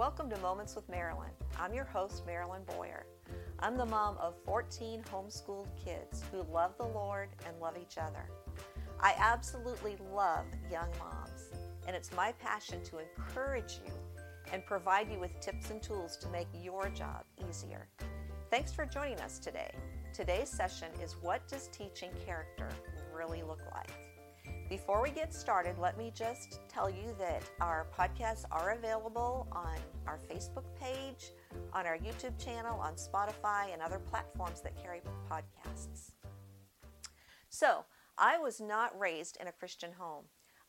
Welcome to Moments with Marilyn. I'm your host, Marilyn Boyer. I'm the mom of 14 homeschooled kids who love the Lord and love each other. I absolutely love young moms, and it's my passion to encourage you and provide you with tips and tools to make your job easier. Thanks for joining us today. Today's session is What Does Teaching Character Really Look Like? Before we get started, let me just tell you that our podcasts are available on our Facebook page, on our YouTube channel, on Spotify, and other platforms that carry podcasts. So, I was not raised in a Christian home.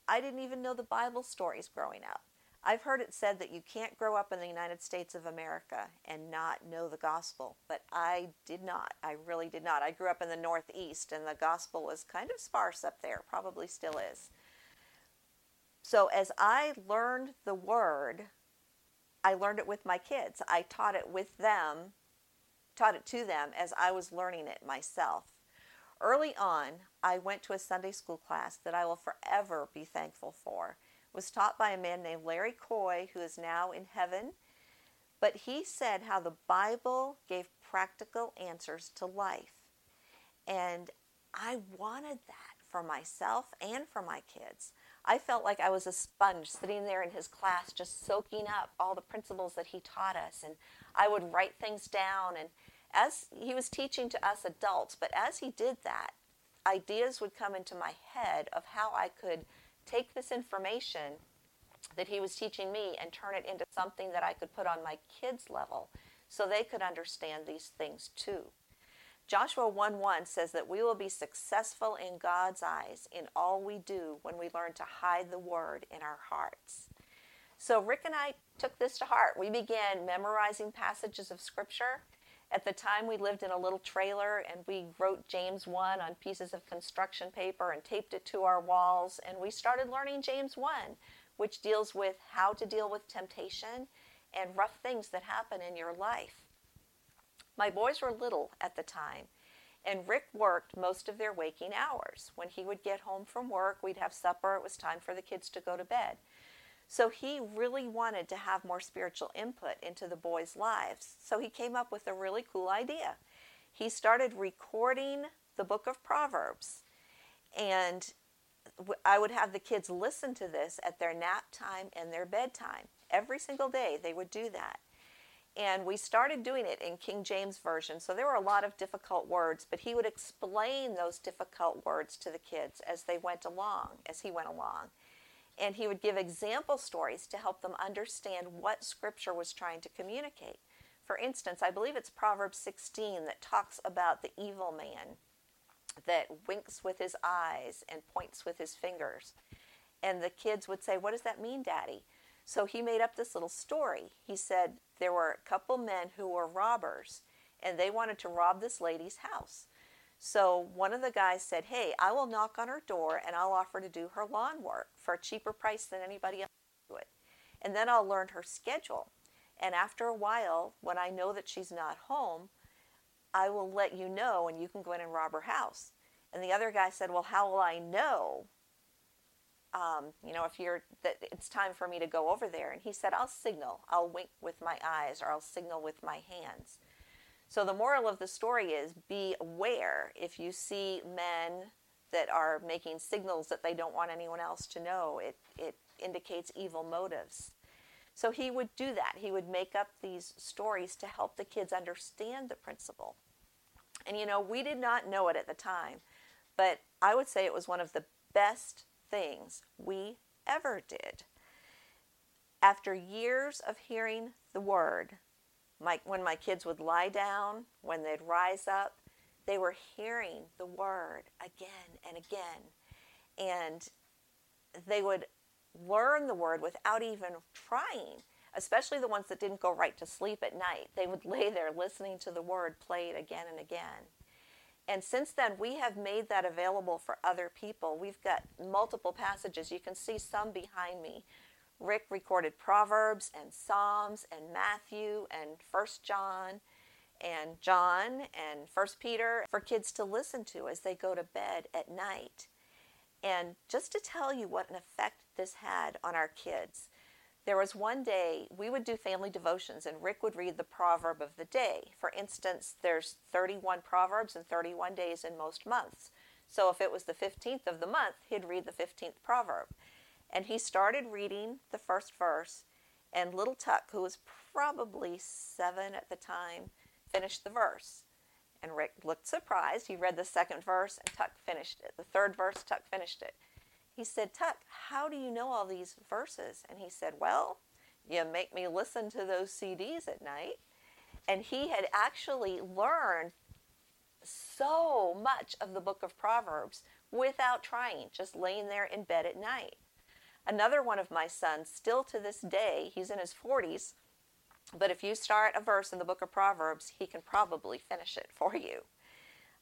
I didn't even know the Bible stories growing up. I've heard it said that you can't grow up in the United States of America and not know the gospel, but I did not. I really did not. I grew up in the Northeast and the gospel was kind of sparse up there, probably still is. So as I learned the word, I learned it with my kids. I taught it with them, taught it to them as I was learning it myself. Early on, I went to a Sunday school class that I will forever be thankful for was taught by a man named Larry Coy, who is now in heaven. But he said how the Bible gave practical answers to life. And I wanted that for myself and for my kids. I felt like I was a sponge sitting there in his class, just soaking up all the principles that he taught us. And I would write things down. And as he was teaching to us adults, but as he did that, ideas would come into my head of how I could take this information that he was teaching me and turn it into something that I could put on my kids' level so they could understand these things too. Joshua 1 1 says that we will be successful in God's eyes in all we do when we learn to hide the word in our hearts. So, Rick and I took this to heart. We began memorizing passages of scripture at the time, we lived in a little trailer and we wrote James 1 on pieces of construction paper and taped it to our walls. And we started learning James 1, which deals with how to deal with temptation and rough things that happen in your life. My boys were little at the time, and Rick worked most of their waking hours. When he would get home from work, we'd have supper, it was time for the kids to go to bed. So he really wanted to have more spiritual input into the boys' lives. So he came up with a really cool idea. He started recording the book of Proverbs. And I would have the kids listen to this at their nap time and their bedtime. Every single day they would do that. And we started doing it in King James Version. So there were a lot of difficult words, but he would explain those difficult words to the kids as they went along, as he went along and he would give example stories to help them understand what Scripture was trying to communicate. For instance, I believe it's Proverbs 16 that talks about the evil man that winks with his eyes and points with his fingers. And the kids would say, What does that mean, Daddy? So he made up this little story. He said there were a couple men who were robbers and they wanted to rob this lady's house. So one of the guys said, Hey, I will knock on her door and I'll offer to do her lawn work for a cheaper price than anybody else would. And then I'll learn her schedule. And after a while, when I know that she's not home, I will let you know and you can go in and rob her house. And the other guy said, Well, how will I know? Um, you know, if you're that it's time for me to go over there. And he said, I'll signal. I'll wink with my eyes or I'll signal with my hands. So the moral of the story is be aware if you see men that are making signals that they don't want anyone else to know. It, it indicates evil motives. So he would do that. He would make up these stories to help the kids understand the principle. And you know, we did not know it at the time, but I would say it was one of the best things we ever did. After years of hearing the word, my, when my kids would lie down, when they'd rise up, they were hearing the word again and again. And they would learn the word without even trying, especially the ones that didn't go right to sleep at night. They would lay there listening to the word played again and again. And since then, we have made that available for other people. We've got multiple passages. You can see some behind me Rick recorded Proverbs and Psalms and Matthew and First John and John and First Peter for kids to listen to as they go to bed at night. And just to tell you what an effect this had on our kids, there was one day we would do family devotions and Rick would read the proverb of the day. For instance, there's 31 proverbs and 31 days in most months. So if it was the 15th of the month, he'd read the 15th proverb. And he started reading the first verse, and little Tuck, who was probably seven at the time, finished the verse. And Rick looked surprised. He read the second verse, and Tuck finished it. The third verse, Tuck finished it. He said, Tuck, how do you know all these verses? And he said, Well, you make me listen to those CDs at night. And he had actually learned so much of the book of Proverbs without trying, just laying there in bed at night. Another one of my sons, still to this day, he's in his 40s, but if you start a verse in the book of Proverbs, he can probably finish it for you.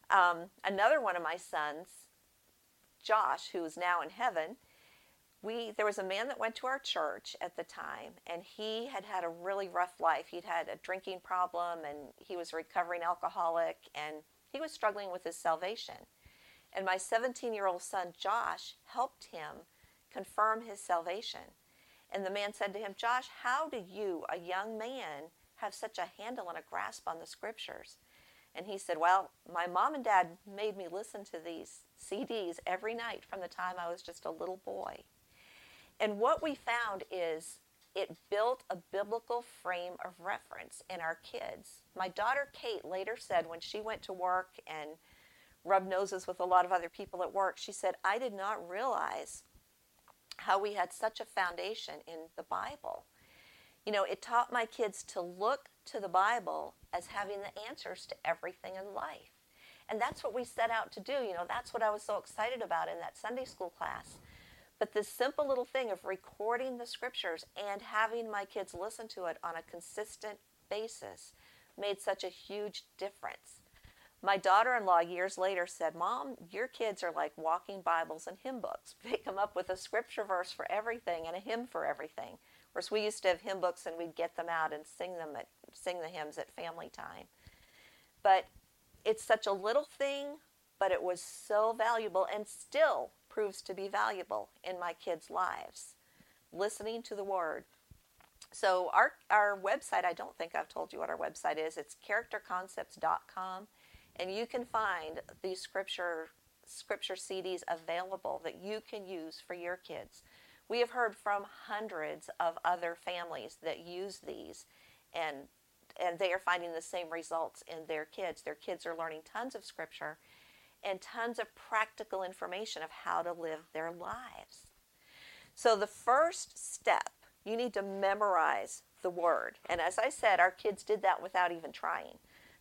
Um, another one of my sons, Josh, who is now in heaven, we there was a man that went to our church at the time, and he had had a really rough life. He'd had a drinking problem, and he was a recovering alcoholic, and he was struggling with his salvation. And my 17 year old son, Josh, helped him confirm his salvation. And the man said to him, Josh, how do you, a young man, have such a handle and a grasp on the scriptures? And he said, Well, my mom and dad made me listen to these CDs every night from the time I was just a little boy. And what we found is it built a biblical frame of reference in our kids. My daughter Kate later said when she went to work and rubbed noses with a lot of other people at work, she said, I did not realize how we had such a foundation in the Bible. You know, it taught my kids to look to the Bible as having the answers to everything in life. And that's what we set out to do. You know, that's what I was so excited about in that Sunday school class. But this simple little thing of recording the scriptures and having my kids listen to it on a consistent basis made such a huge difference. My daughter in law years later said, Mom, your kids are like walking Bibles and hymn books. They come up with a scripture verse for everything and a hymn for everything. Whereas we used to have hymn books and we'd get them out and sing them at sing the hymns at family time. But it's such a little thing, but it was so valuable and still proves to be valuable in my kids' lives. Listening to the word. So our our website, I don't think I've told you what our website is. It's characterconcepts.com and you can find these scripture scripture CDs available that you can use for your kids. We have heard from hundreds of other families that use these and and they are finding the same results in their kids. Their kids are learning tons of scripture and tons of practical information of how to live their lives. So the first step, you need to memorize the word. And as I said, our kids did that without even trying.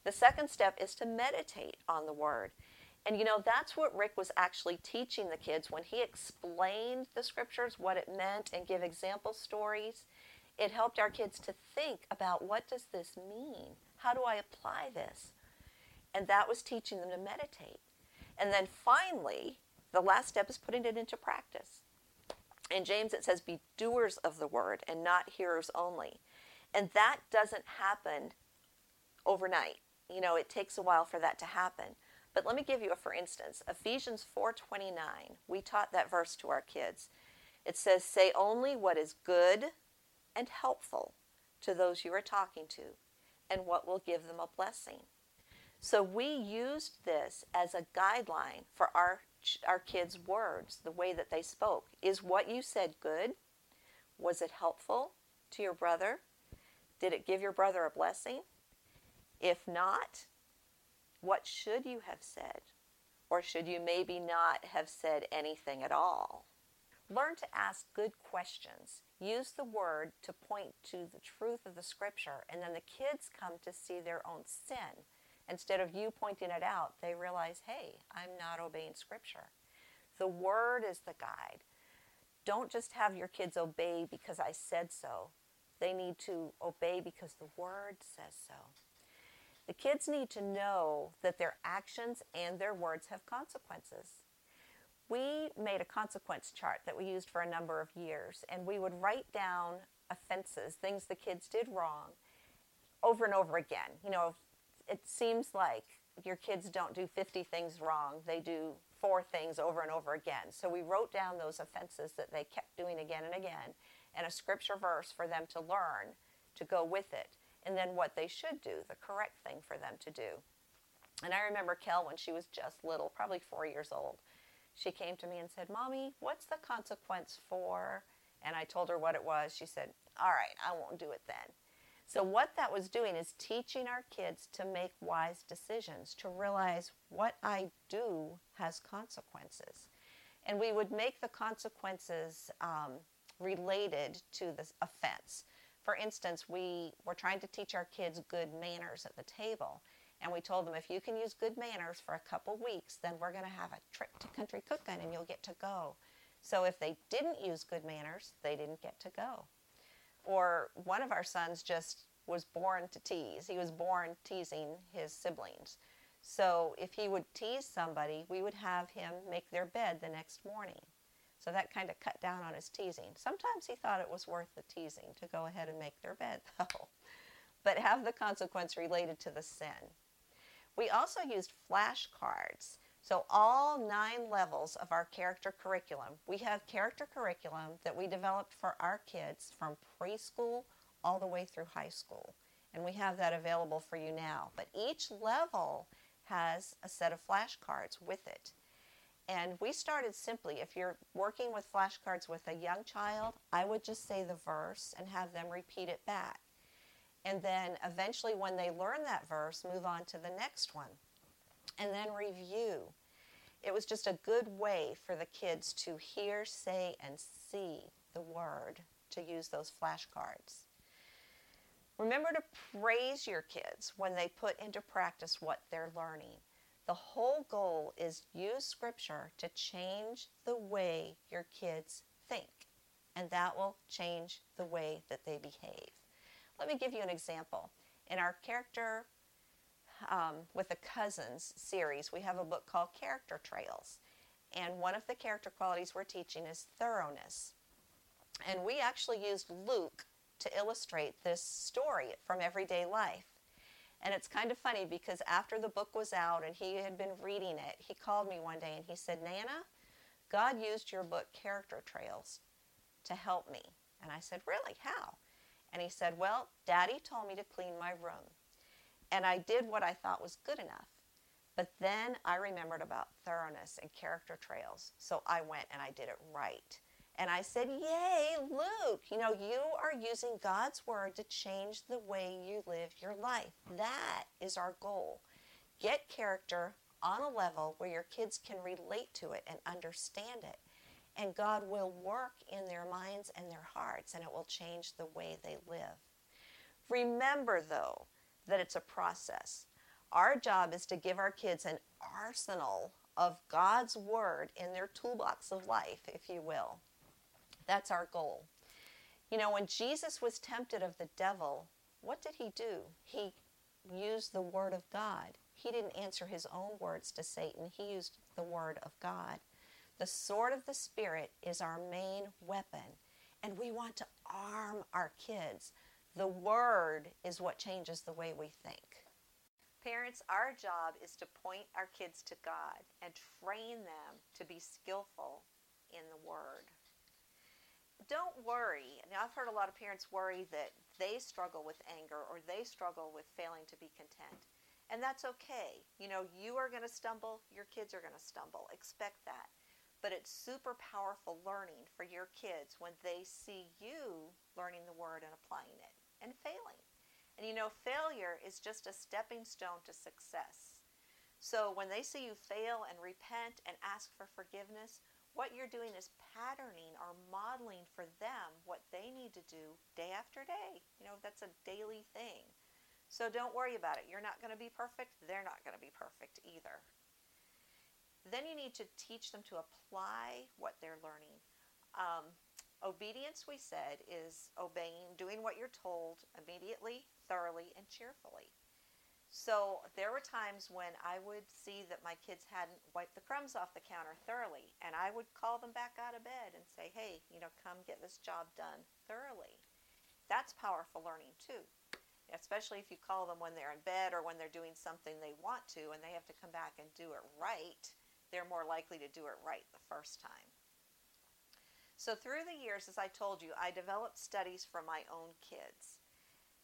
The second step is to meditate on the word. And you know, that's what Rick was actually teaching the kids when he explained the scriptures, what it meant, and give example stories. It helped our kids to think about what does this mean? How do I apply this? And that was teaching them to meditate. And then finally, the last step is putting it into practice. In James, it says, Be doers of the word and not hearers only. And that doesn't happen overnight you know, it takes a while for that to happen. But let me give you a for instance. Ephesians 4:29. We taught that verse to our kids. It says, "Say only what is good and helpful to those you are talking to, and what will give them a blessing." So we used this as a guideline for our our kids' words, the way that they spoke. Is what you said good? Was it helpful to your brother? Did it give your brother a blessing? If not, what should you have said? Or should you maybe not have said anything at all? Learn to ask good questions. Use the word to point to the truth of the scripture, and then the kids come to see their own sin. Instead of you pointing it out, they realize, hey, I'm not obeying scripture. The word is the guide. Don't just have your kids obey because I said so. They need to obey because the word says so. The kids need to know that their actions and their words have consequences. We made a consequence chart that we used for a number of years, and we would write down offenses, things the kids did wrong, over and over again. You know, it seems like your kids don't do 50 things wrong, they do four things over and over again. So we wrote down those offenses that they kept doing again and again, and a scripture verse for them to learn to go with it, and then what they should do, the correct thing for them to do. And I remember Kel when she was just little, probably four years old. She came to me and said, Mommy, what's the consequence for? And I told her what it was. She said, All right, I won't do it then. So, what that was doing is teaching our kids to make wise decisions, to realize what I do has consequences. And we would make the consequences um, related to the offense. For instance, we were trying to teach our kids good manners at the table. And we told them if you can use good manners for a couple weeks, then we're going to have a trip to country cooking and you'll get to go. So if they didn't use good manners, they didn't get to go. Or one of our sons just was born to tease. He was born teasing his siblings. So if he would tease somebody, we would have him make their bed the next morning. So that kind of cut down on his teasing. Sometimes he thought it was worth the teasing to go ahead and make their bed, though. But have the consequence related to the sin. We also used flashcards. So all nine levels of our character curriculum. We have character curriculum that we developed for our kids from preschool all the way through high school. And we have that available for you now. But each level has a set of flashcards with it. And we started simply, if you're working with flashcards with a young child, I would just say the verse and have them repeat it back. And then eventually, when they learn that verse, move on to the next one. And then review. It was just a good way for the kids to hear, say, and see the word to use those flashcards. Remember to praise your kids when they put into practice what they're learning. The whole goal is use scripture to change the way your kids think, and that will change the way that they behave. Let me give you an example. In our character um, with the cousins series, we have a book called Character Trails. And one of the character qualities we're teaching is thoroughness. And we actually used Luke to illustrate this story from everyday life. And it's kind of funny because after the book was out and he had been reading it, he called me one day and he said, Nana, God used your book, Character Trails, to help me. And I said, Really? How? And he said, Well, Daddy told me to clean my room. And I did what I thought was good enough. But then I remembered about thoroughness and character trails. So I went and I did it right. And I said, Yay, Luke, you know, you are using God's word to change the way you live your life. That is our goal. Get character on a level where your kids can relate to it and understand it. And God will work in their minds and their hearts, and it will change the way they live. Remember, though, that it's a process. Our job is to give our kids an arsenal of God's Word in their toolbox of life, if you will. That's our goal. You know, when Jesus was tempted of the devil, what did he do? He used the Word of God. He didn't answer his own words to Satan, he used the Word of God. The sword of the Spirit is our main weapon, and we want to arm our kids. The Word is what changes the way we think. Parents, our job is to point our kids to God and train them to be skillful in the Word don't worry. Now, I've heard a lot of parents worry that they struggle with anger or they struggle with failing to be content. And that's okay. You know, you are going to stumble, your kids are going to stumble. Expect that. But it's super powerful learning for your kids when they see you learning the word and applying it and failing. And you know, failure is just a stepping stone to success. So when they see you fail and repent and ask for forgiveness, what you're doing is patterning or modeling for them what they need to do day after day. You know, that's a daily thing. So don't worry about it. You're not going to be perfect. They're not going to be perfect either. Then you need to teach them to apply what they're learning. Um, obedience, we said, is obeying, doing what you're told immediately, thoroughly, and cheerfully. So there were times when I would see that my kids hadn't wiped the crumbs off the counter thoroughly, and I would call them back out of bed and say, hey, you know, come get this job done thoroughly. That's powerful learning too, especially if you call them when they're in bed or when they're doing something they want to and they have to come back and do it right. They're more likely to do it right the first time. So, through the years, as I told you, I developed studies for my own kids.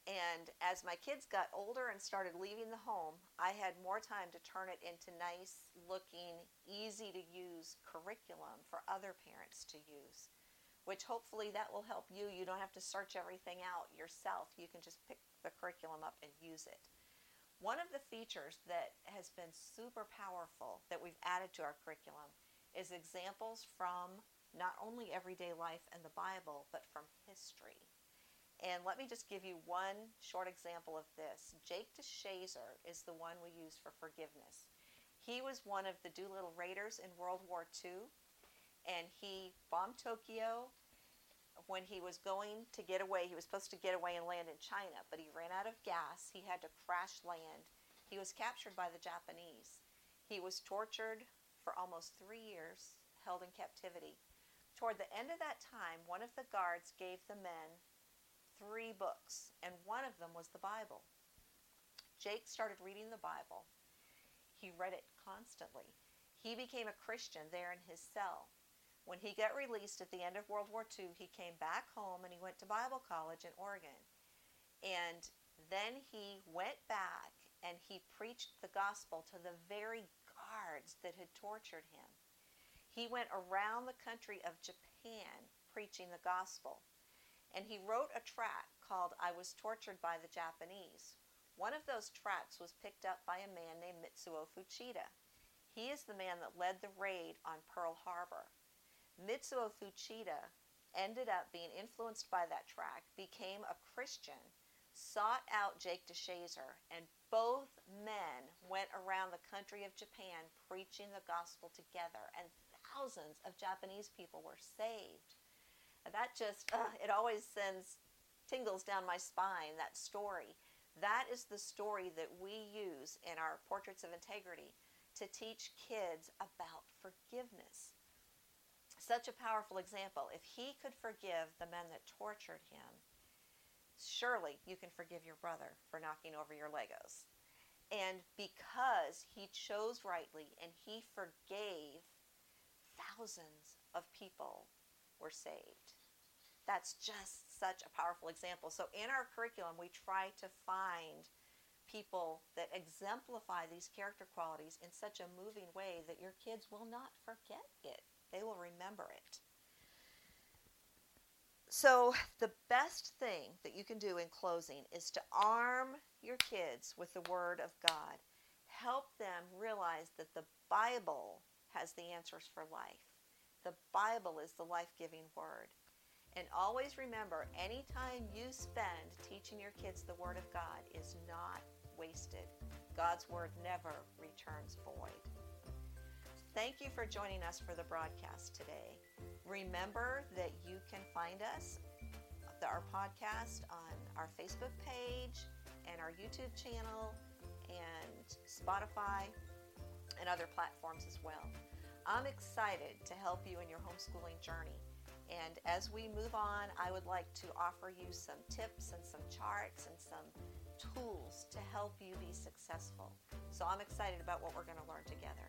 And as my kids got older and started leaving the home, I had more time to turn it into nice looking, easy to use curriculum for other parents to use, which hopefully that will help you. You don't have to search everything out yourself. You can just pick the curriculum up and use it. One of the features that has been super powerful that we've added to our curriculum is examples from not only everyday life and the Bible, but from history. And let me just give you one short example of this. Jake DeShazer is the one we use for forgiveness. He was one of the Doolittle Raiders in World War II, and he bombed Tokyo when he was going to get away. He was supposed to get away and land in China, but he ran out of gas. He had to crash land. He was captured by the Japanese. He was tortured for almost three years, held in captivity. Toward the end of that time, one of the guards gave the men three books, and one of them was the Bible. Jake started reading the Bible. He read it constantly. He became a Christian there in his cell. When he got released at the end of World War II, he came back home and he went to Bible college in Oregon. And then he went back and he preached the gospel to the very guards that had tortured him. He went around the country of Japan preaching the gospel. And he wrote a tract called I Was Tortured by the Japanese. One of those tracts was picked up by a man named Mitsuo Fuchida. He is the man that led the raid on Pearl Harbor. Mitsuo Fuchida ended up being influenced by that tract, became a Christian, sought out Jake DeShazer, and both men went around the country of Japan preaching the gospel together. And thousands of Japanese people were saved. That just, uh, it always sends tingles down my spine, that story. That is the story that we use in our Portraits of Integrity to teach kids about forgiveness. Such a powerful example. If he could forgive the men that tortured him, surely you can forgive your brother for knocking over your Legos. And because he chose rightly and he forgave thousands of people were saved. That's just such a powerful example. So, in our curriculum, we try to find people that exemplify these character qualities in such a moving way that your kids will not forget it, they will remember it. So, the best thing that you can do in closing is to arm your kids with the Word of God. Help them realize that the Bible has the answers for life. The Bible is the life giving word. And always remember any time you spend teaching your kids the Word of God is not wasted. God's Word never returns void. Thank you for joining us for the broadcast today. Remember that you can find us, our podcast, on our Facebook page and our YouTube channel and Spotify and other platforms as well. I'm excited to help you in your homeschooling journey. And as we move on, I would like to offer you some tips and some charts and some tools to help you be successful. So I'm excited about what we're going to learn together.